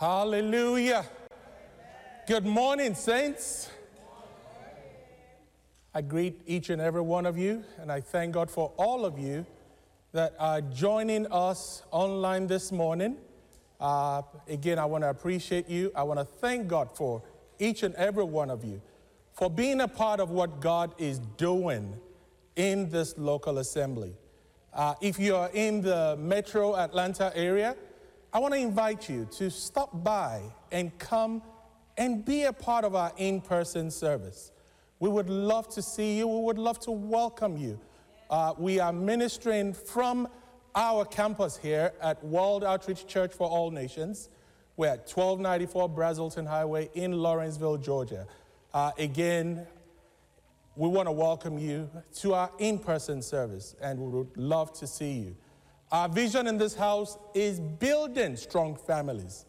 Hallelujah. Good morning, saints. I greet each and every one of you, and I thank God for all of you that are joining us online this morning. Uh, again, I want to appreciate you. I want to thank God for each and every one of you for being a part of what God is doing in this local assembly. Uh, if you are in the metro Atlanta area, I want to invite you to stop by and come and be a part of our in person service. We would love to see you, we would love to welcome you. Uh, we are ministering from our campus here at World Outreach Church for All Nations. We're at 1294 Braselton Highway in Lawrenceville, Georgia. Uh, again, we want to welcome you to our in person service and we would love to see you. Our vision in this house is building strong families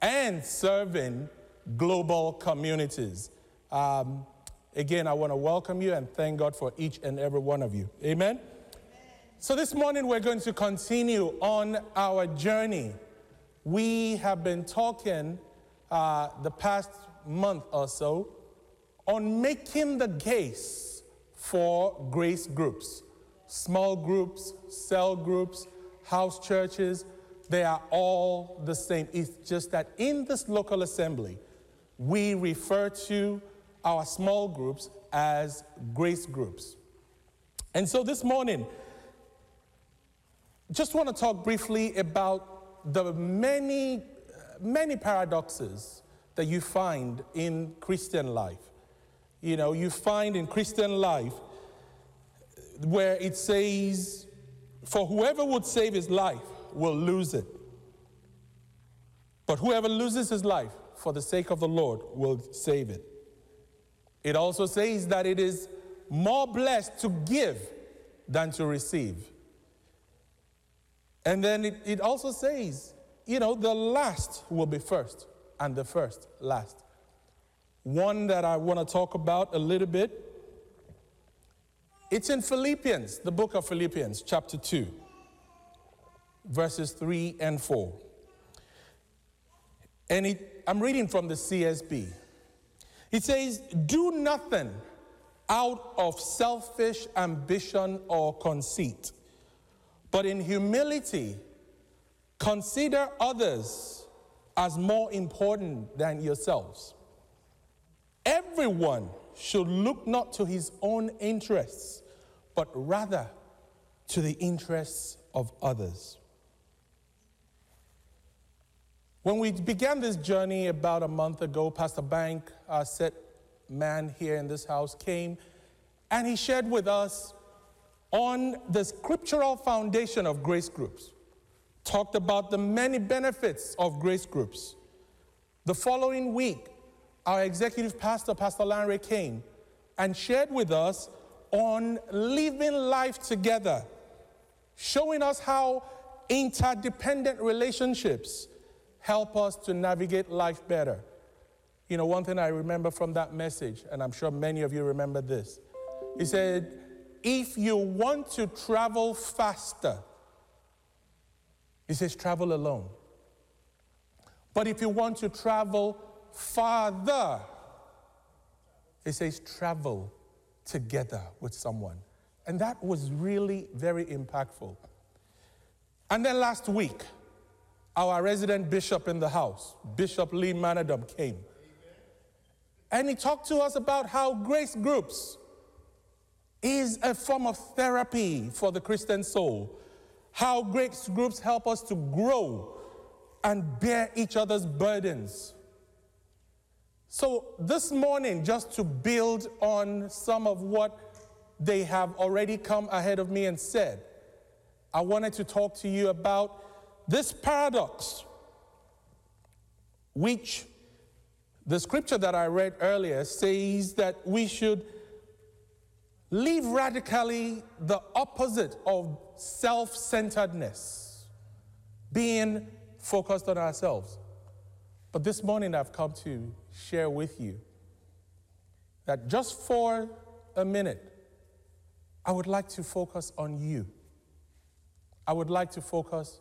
and serving global communities. Um, again, I want to welcome you and thank God for each and every one of you. Amen? Amen. So, this morning we're going to continue on our journey. We have been talking uh, the past month or so on making the case for grace groups, small groups, cell groups, house churches, they are all the same. It's just that in this local assembly, we refer to our small groups as grace groups. And so this morning, just want to talk briefly about the many, many paradoxes that you find in Christian life. You know, you find in Christian life where it says, for whoever would save his life will lose it. But whoever loses his life for the sake of the Lord will save it. It also says that it is more blessed to give than to receive. And then it, it also says, you know, the last will be first and the first last. One that I want to talk about a little bit it's in Philippians, the book of Philippians, chapter 2, verses 3 and 4. And it, I'm reading from the CSB. It says, Do nothing out of selfish ambition or conceit, but in humility, consider others as more important than yourselves. Everyone should look not to his own interests but rather to the interests of others. When we began this journey about a month ago, Pastor Bank, our set man here in this house, came and he shared with us on the scriptural foundation of grace groups, talked about the many benefits of grace groups. The following week, our executive pastor, Pastor Larry, came and shared with us on living life together, showing us how interdependent relationships help us to navigate life better. You know, one thing I remember from that message, and I'm sure many of you remember this, he said, if you want to travel faster, he says, travel alone. But if you want to travel farther, he says, travel together with someone. And that was really very impactful. And then last week, our resident bishop in the house, Bishop Lee Manadom, came. And he talked to us about how grace groups is a form of therapy for the Christian soul. How grace groups help us to grow and bear each other's burdens. So, this morning, just to build on some of what they have already come ahead of me and said, I wanted to talk to you about this paradox, which the scripture that I read earlier says that we should live radically the opposite of self centeredness, being focused on ourselves. But this morning I've come to share with you that just for a minute, I would like to focus on you. I would like to focus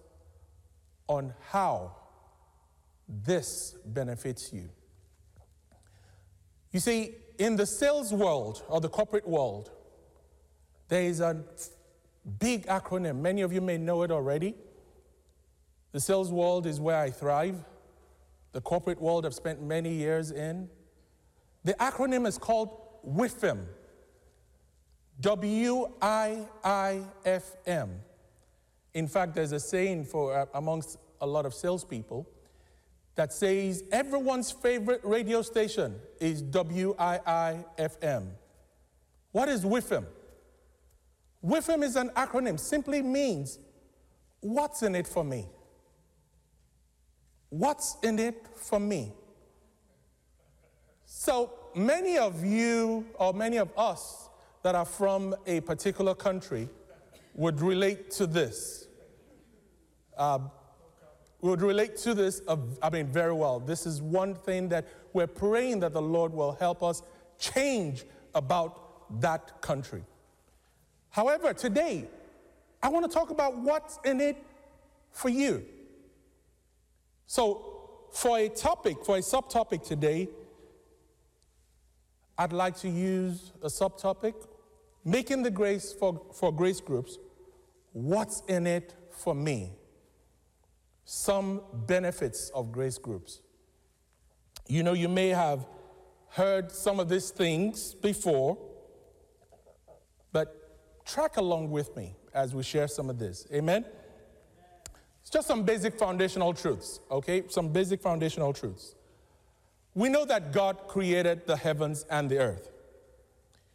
on how this benefits you. You see, in the sales world or the corporate world, there is a big acronym. Many of you may know it already. The sales world is where I thrive. The corporate world I've spent many years in. The acronym is called WIFM. W I I F M. In fact, there's a saying for uh, amongst a lot of salespeople that says everyone's favorite radio station is WIIFM. What is WIFM? WIFM is an acronym, simply means what's in it for me? What's in it for me? So many of you, or many of us that are from a particular country, would relate to this. Uh, would relate to this, uh, I mean, very well. This is one thing that we're praying that the Lord will help us change about that country. However, today, I want to talk about what's in it for you. So, for a topic, for a subtopic today, I'd like to use a subtopic making the grace for, for grace groups. What's in it for me? some benefits of grace groups. You know, you may have heard some of these things before, but track along with me as we share some of this. Amen? It's just some basic foundational truths, okay? Some basic foundational truths. We know that God created the heavens and the earth.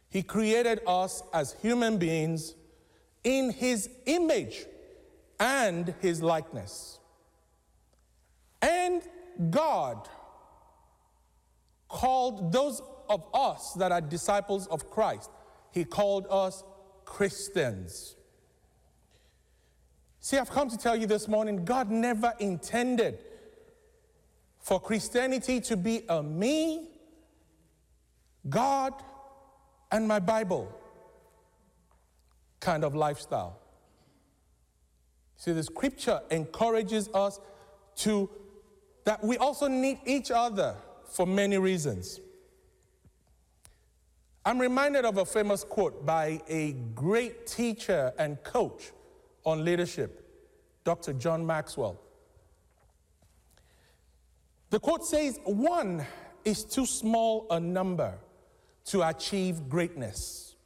He created us as human beings in His image and His likeness. And God called those of us that are disciples of Christ, He called us Christians. See, I've come to tell you this morning God never intended for Christianity to be a me, God, and my Bible kind of lifestyle. See, the scripture encourages us to that we also need each other for many reasons. I'm reminded of a famous quote by a great teacher and coach on leadership, Dr. John Maxwell. The quote says, One is too small a number to achieve greatness.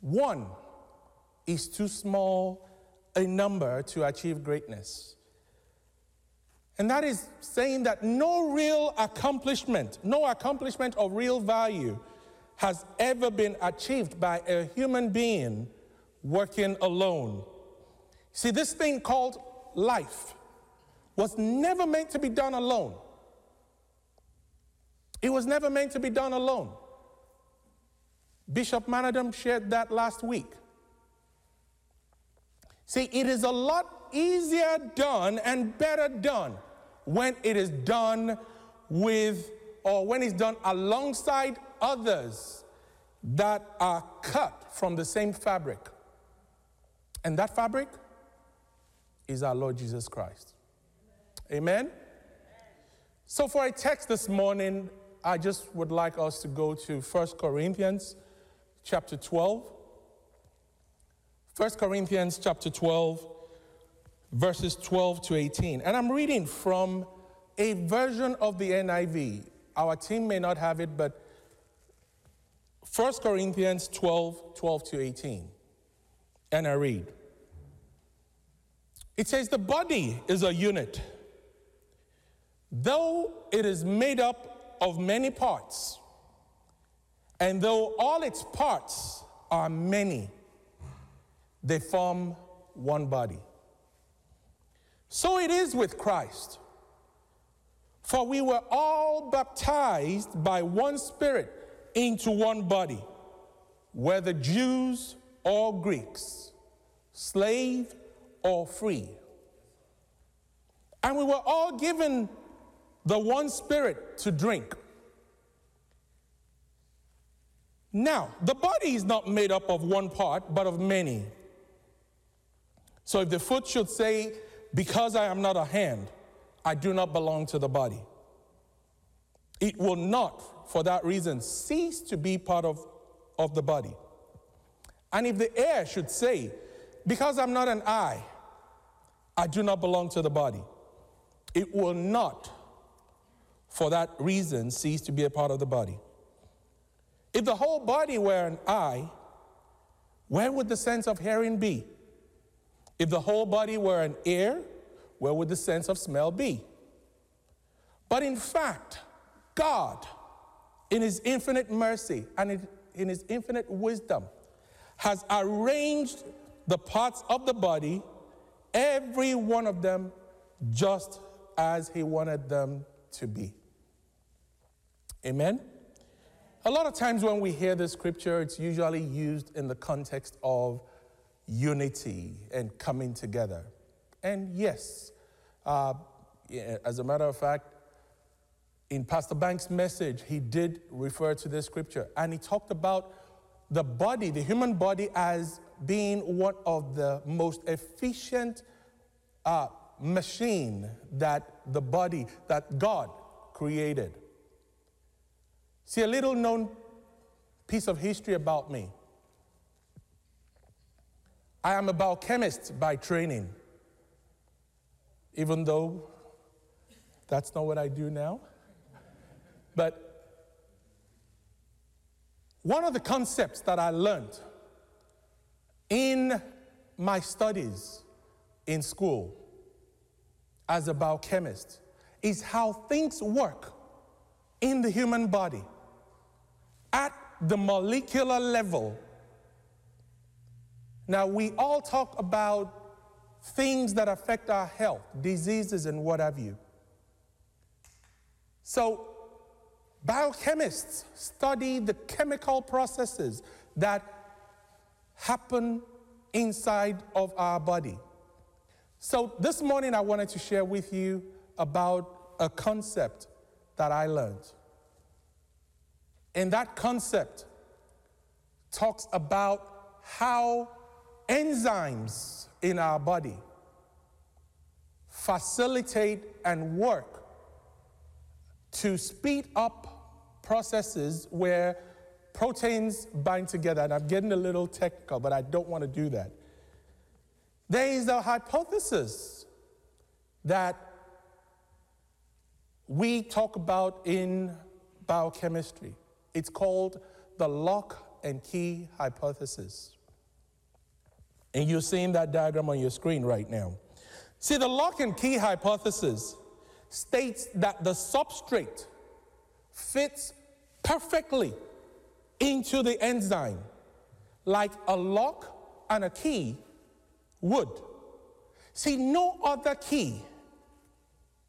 One is too small a number to achieve greatness. And that is saying that no real accomplishment, no accomplishment of real value has ever been achieved by a human being working alone. See, this thing called life was never meant to be done alone. It was never meant to be done alone. Bishop Manadom shared that last week. See, it is a lot easier done and better done when it is done with or when it's done alongside others that are cut from the same fabric. And that fabric is our Lord Jesus Christ. Amen? So, for a text this morning, I just would like us to go to 1 Corinthians chapter 12. 1 Corinthians chapter 12 verses 12 to 18. And I'm reading from a version of the NIV. Our team may not have it, but 1 Corinthians 12, 12 to 18. And I read. It says, The body is a unit. Though it is made up of many parts, and though all its parts are many, they form one body. So it is with Christ. For we were all baptized by one Spirit into one body, whether Jews or Greeks, slave or free. And we were all given the one Spirit to drink. Now, the body is not made up of one part, but of many. So if the foot should say, because I am not a hand, I do not belong to the body. It will not, for that reason, cease to be part of, of the body. And if the heir should say, Because I'm not an eye, I do not belong to the body, it will not, for that reason, cease to be a part of the body. If the whole body were an eye, where would the sense of hearing be? If the whole body were an ear, where would the sense of smell be? But in fact, God, in His infinite mercy and in His infinite wisdom, has arranged the parts of the body, every one of them, just as He wanted them to be. Amen? A lot of times when we hear this scripture, it's usually used in the context of unity and coming together. And yes, uh, as a matter of fact, in Pastor Banks' message, he did refer to this scripture and he talked about the body, the human body, as being one of the most efficient uh, machine that the body, that God created. See, a little known piece of history about me. I am a biochemist by training, even though that's not what I do now. But one of the concepts that I learned in my studies in school as a biochemist is how things work in the human body at the molecular level. Now, we all talk about things that affect our health, diseases, and what have you. So, biochemists study the chemical processes that happen inside of our body. So, this morning I wanted to share with you about a concept that I learned. And that concept talks about how enzymes in our body facilitate and work to speed up processes where proteins bind together. And I'm getting a little technical, but I don't want to do that. There is a hypothesis that we talk about in biochemistry it's called the lock and key hypothesis. And you're seeing that diagram on your screen right now. See, the lock and key hypothesis states that the substrate fits perfectly into the enzyme like a lock and a key would. See, no other key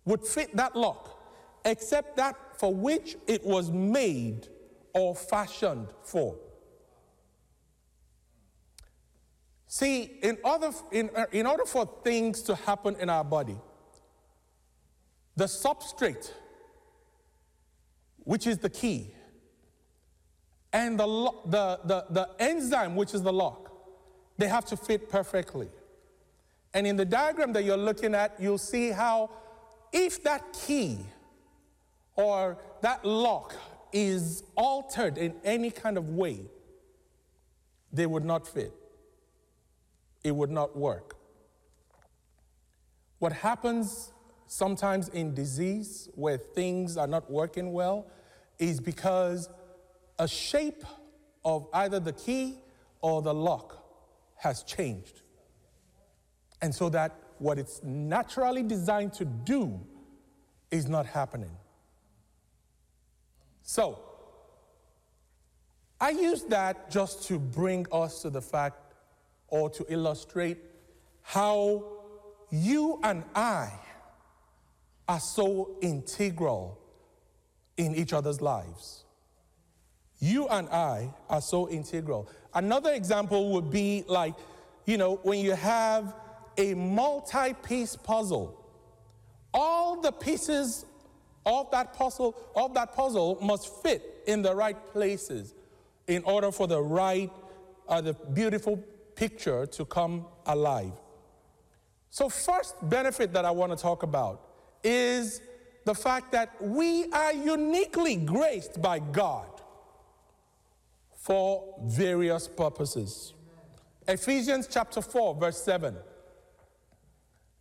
would fit that lock except that for which it was made or fashioned for. See, in order, in, in order for things to happen in our body, the substrate, which is the key, and the, the, the, the enzyme, which is the lock, they have to fit perfectly. And in the diagram that you're looking at, you'll see how if that key or that lock is altered in any kind of way, they would not fit. It would not work. What happens sometimes in disease where things are not working well is because a shape of either the key or the lock has changed. And so that what it's naturally designed to do is not happening. So, I use that just to bring us to the fact or to illustrate how you and I are so integral in each other's lives. You and I are so integral. Another example would be like, you know, when you have a multi piece puzzle, all the pieces of that puzzle, of that puzzle must fit in the right places in order for the right, uh, the beautiful picture to come alive. So, first benefit that I want to talk about is the fact that we are uniquely graced by God for various purposes. Ephesians chapter 4, verse 7.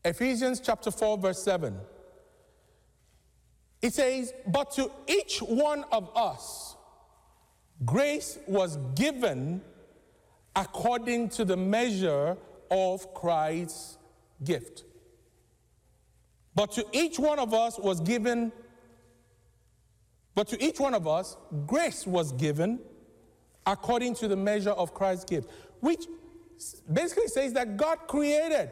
Ephesians chapter 4, verse 7. It says, But to each one of us, grace was given according to the measure of Christ's gift. But to each one of us was given, but to each one of us, grace was given according to the measure of Christ's gift, which basically says that God created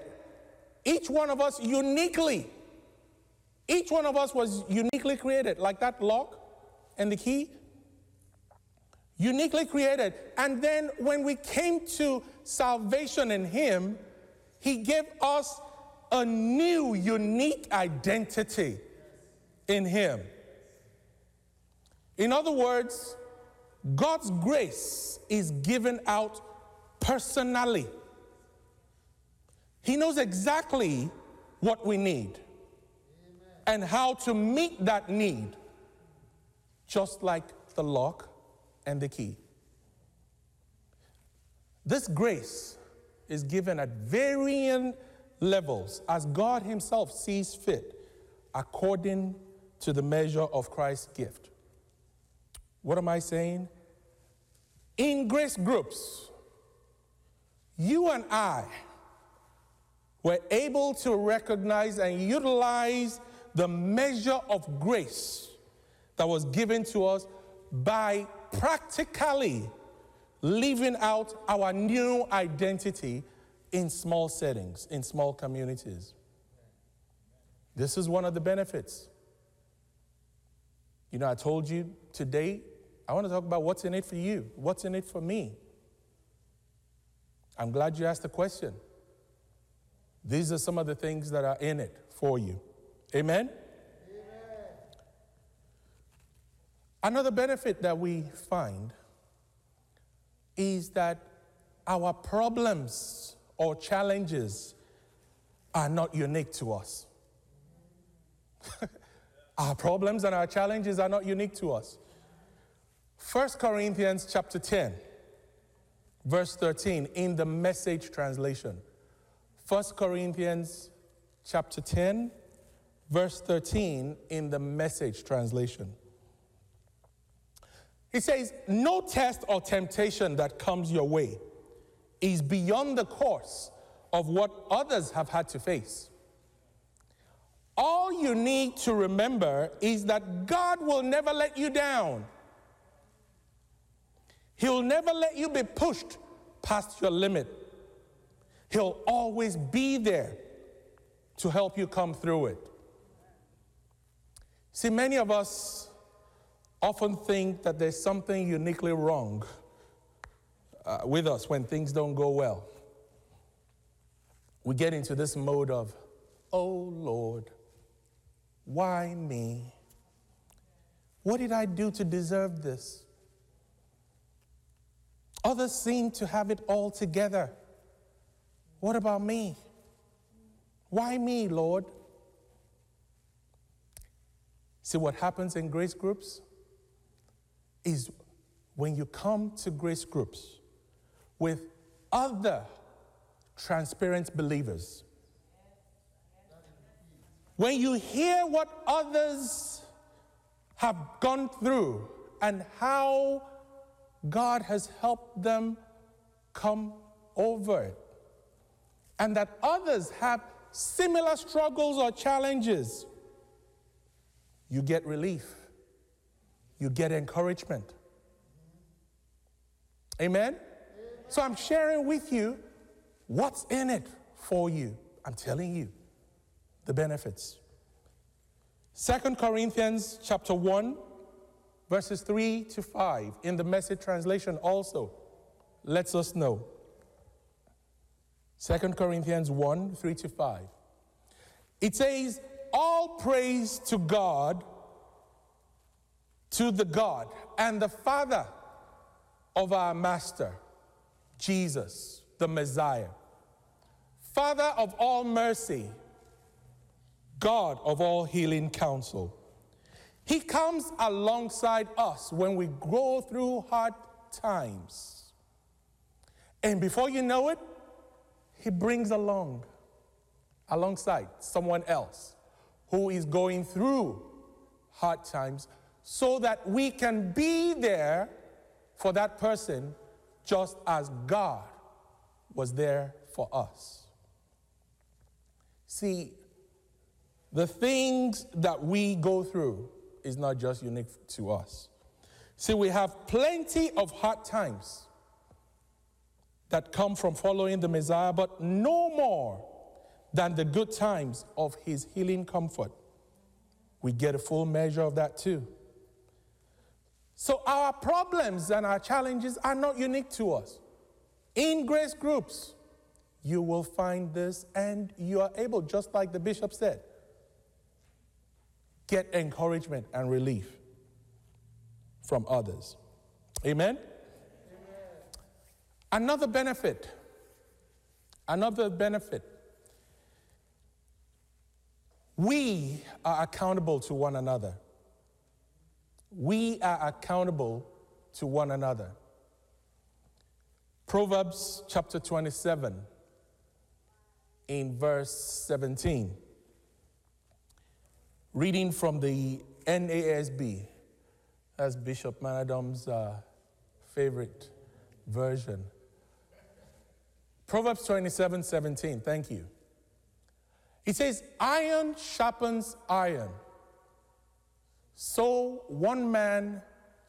each one of us uniquely. Each one of us was uniquely created, like that lock and the key. Uniquely created. And then when we came to salvation in Him, He gave us a new, unique identity in Him. In other words, God's grace is given out personally. He knows exactly what we need and how to meet that need, just like the lock and the key. This grace is given at varying levels as God Himself sees fit, according to the measure of Christ's gift. What am I saying? In grace groups, you and I were able to recognize and utilize the measure of grace that was given to us by practically living out our new identity in small settings, in small communities. This is one of the benefits. You know, I told you today, I want to talk about what's in it for you, what's in it for me. I'm glad you asked the question. These are some of the things that are in it for you. Amen? Amen? Another benefit that we find is that our problems or challenges are not unique to us. our problems and our challenges are not unique to us. 1 Corinthians chapter 10, verse 13, in the message translation. 1 Corinthians chapter 10, verse 13, in the message translation. He says, No test or temptation that comes your way is beyond the course of what others have had to face. All you need to remember is that God will never let you down. He'll never let you be pushed past your limit. He'll always be there to help you come through it. See, many of us often think that there's something uniquely wrong uh, with us when things don't go well. We get into this mode of, oh Lord, why me? What did I do to deserve this? Others seem to have it all together. What about me? Why me, Lord? See, what happens in grace groups is when you come to grace groups, with other transparent believers. When you hear what others have gone through and how God has helped them come over it, and that others have similar struggles or challenges, you get relief, you get encouragement. Amen? So I'm sharing with you what's in it for you. I'm telling you the benefits. Second Corinthians chapter 1 verses 3 to 5 in the message translation also lets us know. Second Corinthians 1 3 to 5. It says, All praise to God, to the God and the Father of our Master Jesus, the Messiah. Father of all mercy, God of all healing counsel. He comes alongside us when we go through hard times. And before you know it, He brings along, alongside someone else who is going through hard times so that we can be there for that person just as God was there for us. See, the things that we go through is not just unique to us. See, we have plenty of hard times that come from following the Messiah, but no more than the good times of his healing comfort. We get a full measure of that too. So our problems and our challenges are not unique to us. In grace groups, you will find this, and you are able, just like the bishop said, get encouragement and relief from others. Amen? Amen? Another benefit, another benefit. We are accountable to one another. We are accountable to one another. Proverbs chapter 27, in verse 17. Reading from the NASB, that's Bishop Manadom's uh, favorite version. Proverbs 27 17, thank you. It says, Iron sharpens iron, so one man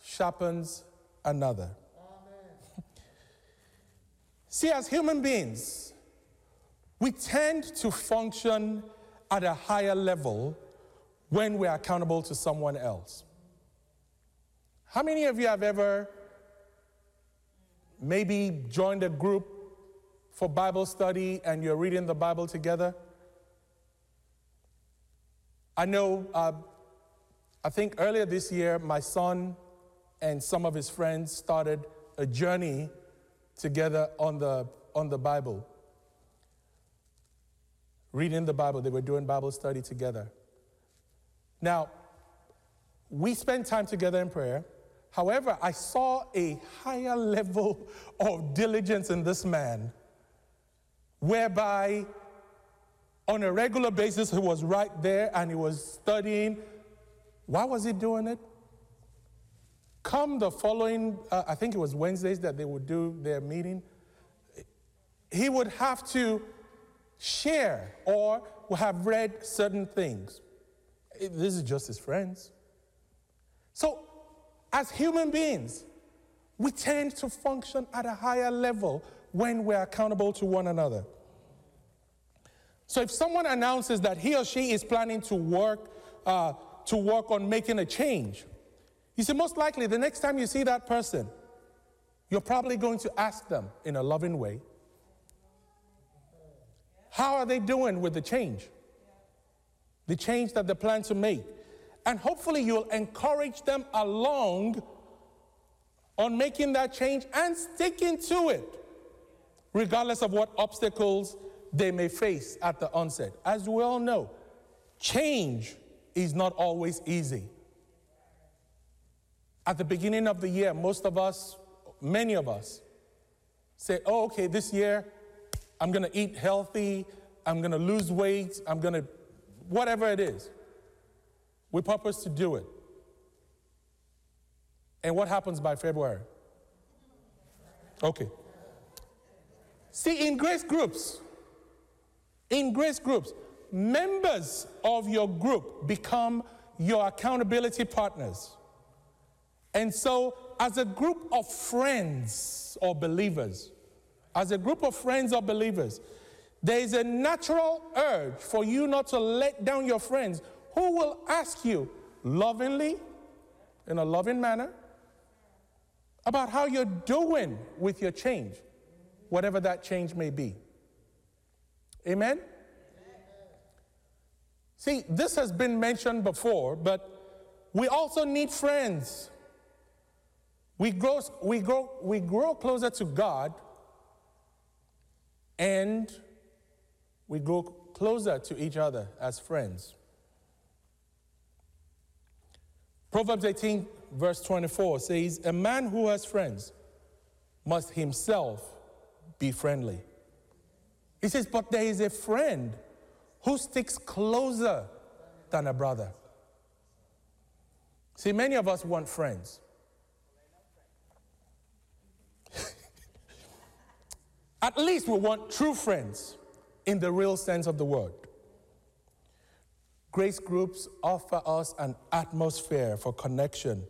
sharpens another. See, as human beings, we tend to function at a higher level when we're accountable to someone else. How many of you have ever maybe joined a group for Bible study and you're reading the Bible together? I know, uh, I think earlier this year, my son and some of his friends started a journey together on the, on the Bible. Reading the Bible, they were doing Bible study together. Now, we spent time together in prayer. However, I saw a higher level of diligence in this man, whereby on a regular basis he was right there and he was studying. Why was he doing it? Come the following, uh, I think it was Wednesdays that they would do their meeting, he would have to share or have read certain things. This is just his friends. So, as human beings, we tend to function at a higher level when we're accountable to one another. So, if someone announces that he or she is planning to work, uh, to work on making a change, you see, most likely the next time you see that person, you're probably going to ask them in a loving way, how are they doing with the change? The change that they plan to make. And hopefully you'll encourage them along on making that change and sticking to it, regardless of what obstacles they may face at the onset. As we all know, change is not always easy. At the beginning of the year, most of us, many of us, say, oh, okay, this year I'm gonna eat healthy, I'm gonna lose weight, I'm gonna, whatever it is. We purpose to do it. And what happens by February? Okay. See, in grace groups, in grace groups, members of your group become your accountability partners. And so, as a group of friends or believers, as a group of friends or believers, there is a natural urge for you not to let down your friends who will ask you lovingly, in a loving manner, about how you're doing with your change, whatever that change may be. Amen? See, this has been mentioned before, but we also need friends. We grow, we grow, we grow closer to God and we grow closer to each other as friends. Proverbs 18, verse 24 says, A man who has friends must himself be friendly. He says, But there is a friend who sticks closer than a brother. See, many of us want friends. At least we want true friends in the real sense of the word. Grace groups offer us an atmosphere for connection.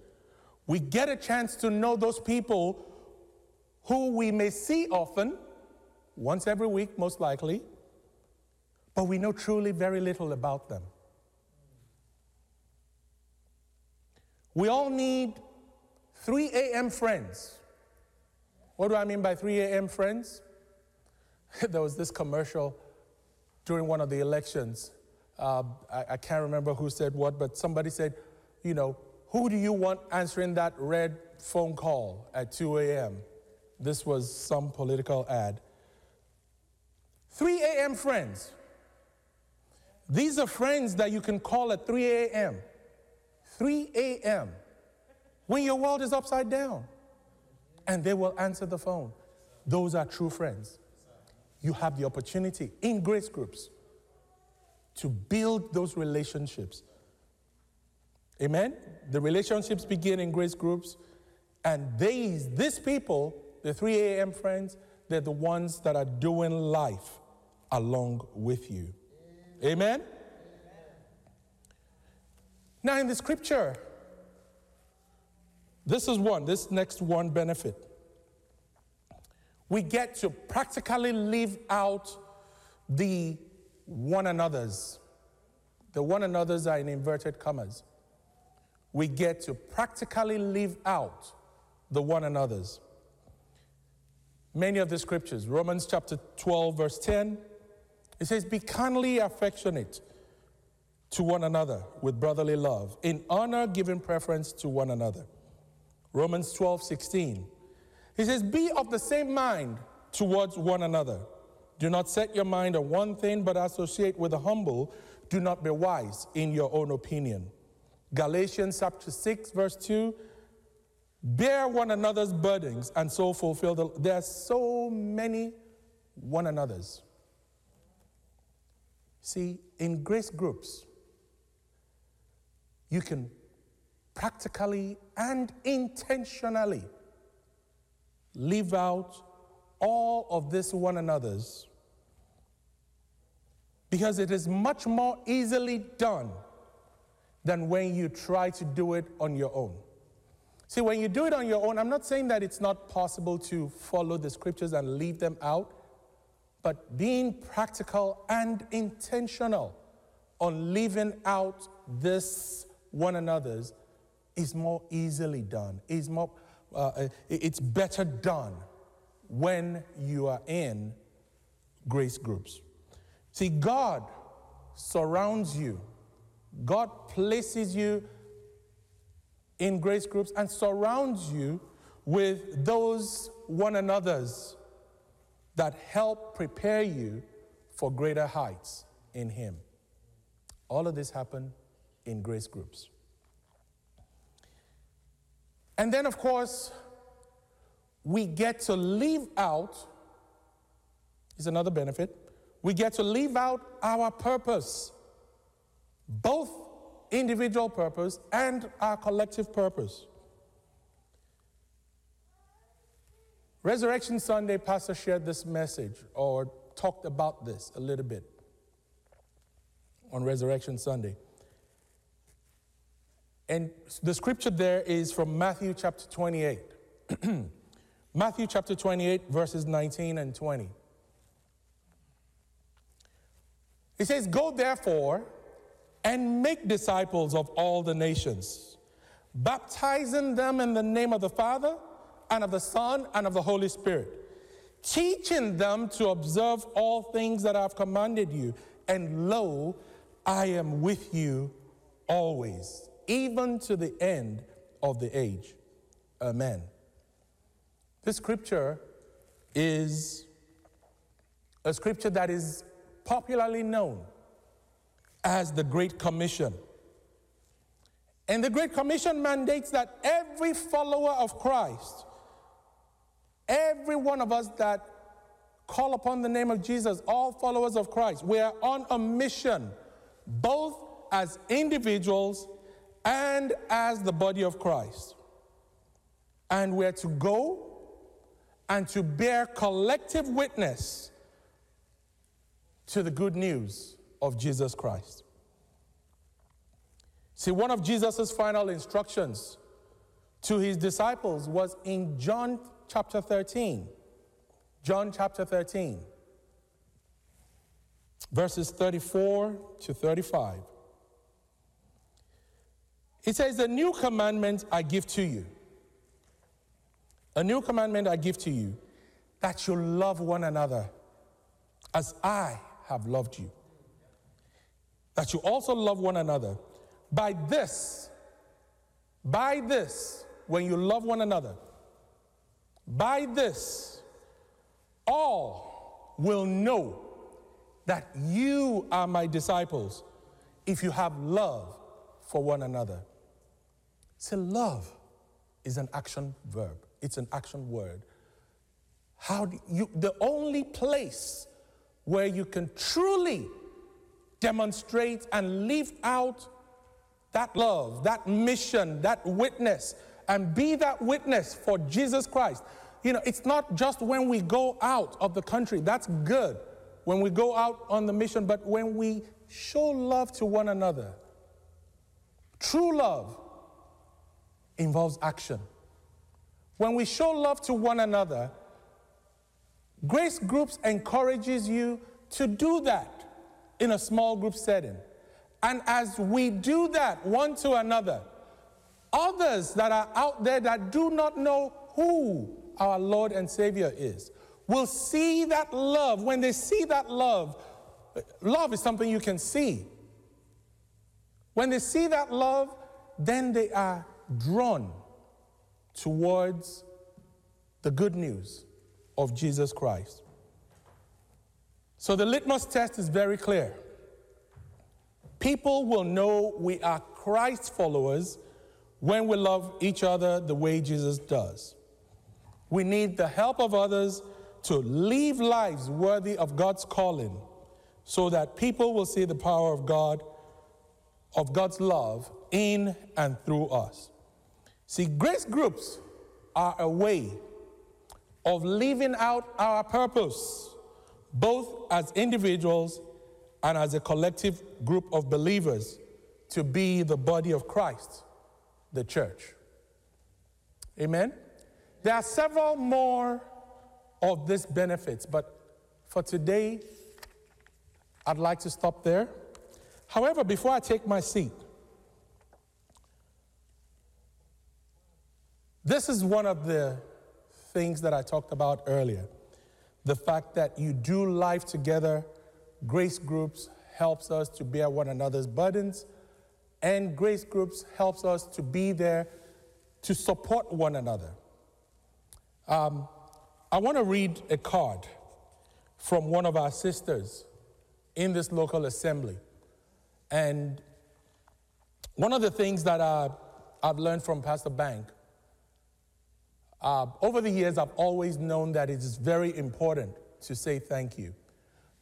We get a chance to know those people who we may see often, once every week, most likely, but we know truly very little about them. We all need 3 a.m. friends. What do I mean by 3 a.m. friends? there was this commercial during one of the elections. Uh, I, I can't remember who said what, but somebody said, you know, who do you want answering that red phone call at 2 a.m.? This was some political ad. 3 a.m. friends. These are friends that you can call at 3 a.m. 3 a.m. when your world is upside down. And they will answer the phone. Those are true friends. You have the opportunity in grace groups to build those relationships. Amen? The relationships begin in grace groups, and these, these people, the 3 a.m. friends, they're the ones that are doing life along with you. Amen? Amen? Now, in the scripture, this is one, this next one benefit. We get to practically live out the one another's. The one another's are in inverted commas. We get to practically live out the one another's. Many of the scriptures, Romans chapter 12, verse 10, it says, Be kindly affectionate to one another with brotherly love, in honor giving preference to one another. Romans 12, 16. He says, Be of the same mind towards one another. Do not set your mind on one thing, but associate with the humble. Do not be wise in your own opinion. Galatians chapter 6, verse 2. Bear one another's burdens and so fulfill the. There are so many one another's. See, in grace groups, you can practically and intentionally live out all of this one another's because it is much more easily done than when you try to do it on your own. See, when you do it on your own, I'm not saying that it's not possible to follow the scriptures and leave them out, but being practical and intentional on living out this one another's is more easily done. Is more, uh, it's better done when you are in grace groups. See, God surrounds you. God places you in grace groups and surrounds you with those one another's that help prepare you for greater heights in Him. All of this happen in grace groups. And then, of course, we get to leave out, is another benefit, we get to leave out our purpose, both individual purpose and our collective purpose. Resurrection Sunday, Pastor shared this message or talked about this a little bit on Resurrection Sunday. And the scripture there is from Matthew chapter 28. Matthew chapter 28, verses 19 and 20. He says, Go therefore and make disciples of all the nations, baptizing them in the name of the Father and of the Son and of the Holy Spirit, teaching them to observe all things that I've commanded you. And lo, I am with you always even to the end of the age. Amen. This scripture is a scripture that is popularly known as the Great Commission. And the Great Commission mandates that every follower of Christ, every one of us that call upon the name of Jesus, all followers of Christ, we are on a mission, both as individuals and as the body of Christ. And we're to go and to bear collective witness to the good news of Jesus Christ. See, one of Jesus' final instructions to his disciples was in John chapter 13. John chapter 13, verses 34 to 35. It says, A new commandment I give to you. A new commandment I give to you that you love one another as I have loved you. That you also love one another. By this, by this, when you love one another, by this, all will know that you are my disciples if you have love for one another. Say, love is an action verb, it's an action word. How do you, the only place where you can truly demonstrate and live out that love, that mission, that witness, and be that witness for Jesus Christ. You know, it's not just when we go out of the country, that's good when we go out on the mission, but when we show love to one another. True love involves action. When we show love to one another, Grace Groups encourages you to do that in a small group setting. And as we do that one to another, others that are out there that do not know who our Lord and Savior is will see that love. When they see that love, love is something you can see. When they see that love, then they are drawn towards the good news of Jesus Christ. So the litmus test is very clear. People will know we are Christ followers when we love each other the way Jesus does. We need the help of others to live lives worthy of God's calling so that people will see the power of God, of God's love in and through us. See, grace groups are a way of living out our purpose, both as individuals and as a collective group of believers, to be the body of Christ, the church. Amen? There are several more of these benefits, but for today, I'd like to stop there. However, before I take my seat, this is one of the things that I talked about earlier. The fact that you do life together, grace groups helps us to bear one another's burdens, and grace groups helps us to be there to support one another. Um, I want to read a card from one of our sisters in this local assembly. And one of the things that I, I've learned from Pastor Bank, uh, over the years, I've always known that it is very important to say thank you.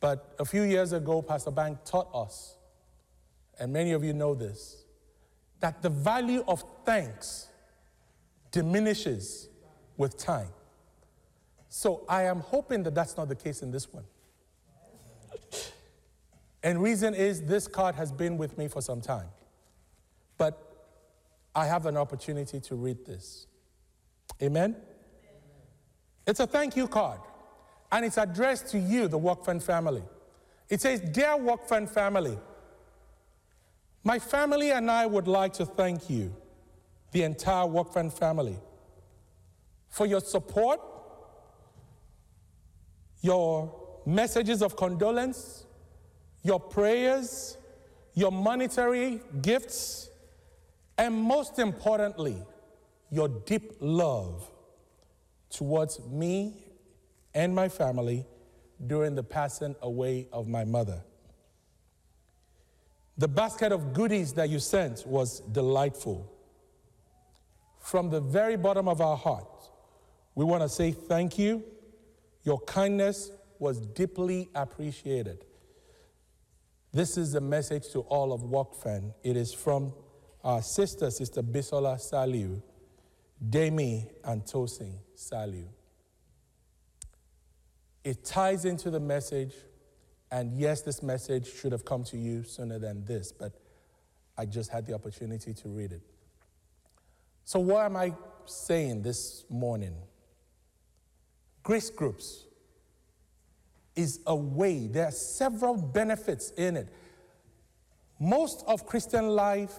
But a few years ago, Pastor Bank taught us, and many of you know this, that the value of thanks diminishes with time. So I am hoping that that's not the case in this one. and reason is this card has been with me for some time. But I have an opportunity to read this. Amen? It's a thank you card. And it's addressed to you, the Walkfan family. It says, Dear Walkfan family, my family and I would like to thank you, the entire Walkfan family, for your support your messages of condolence, your prayers, your monetary gifts, and most importantly, your deep love towards me and my family during the passing away of my mother. The basket of goodies that you sent was delightful. From the very bottom of our heart, we want to say thank you. Your kindness was deeply appreciated. This is a message to all of WOKFAN. It is from our sister, Sister Bisola Saliu, Demi, and Tosin Saliu. It ties into the message, and yes, this message should have come to you sooner than this, but I just had the opportunity to read it. So, what am I saying this morning? Grace groups is a way, there are several benefits in it. Most of Christian life,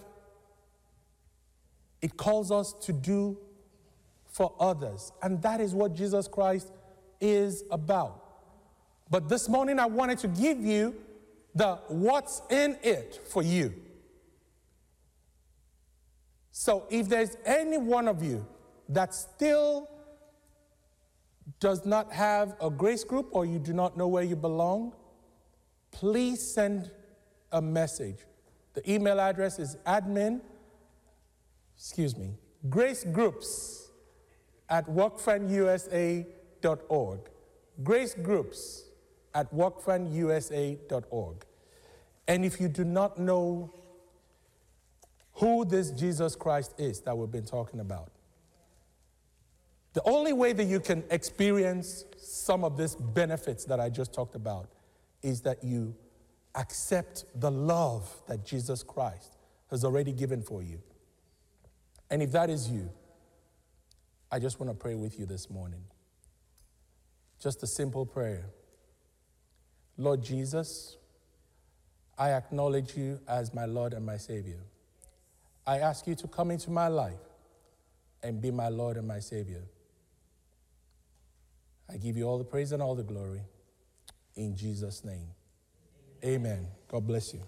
it calls us to do for others. And that is what Jesus Christ is about. But this morning, I wanted to give you the what's in it for you. So if there's any one of you that still does not have a grace group or you do not know where you belong, please send a message. The email address is admin, excuse me, grace groups at wokfanusa.org. Grace groups at wokfanusa.org. And if you do not know who this Jesus Christ is that we've been talking about, the only way that you can experience some of these benefits that I just talked about is that you accept the love that Jesus Christ has already given for you. And if that is you, I just want to pray with you this morning. Just a simple prayer. Lord Jesus, I acknowledge you as my Lord and my Savior. I ask you to come into my life and be my Lord and my Savior. I give you all the praise and all the glory. In Jesus' name. Amen. God bless you.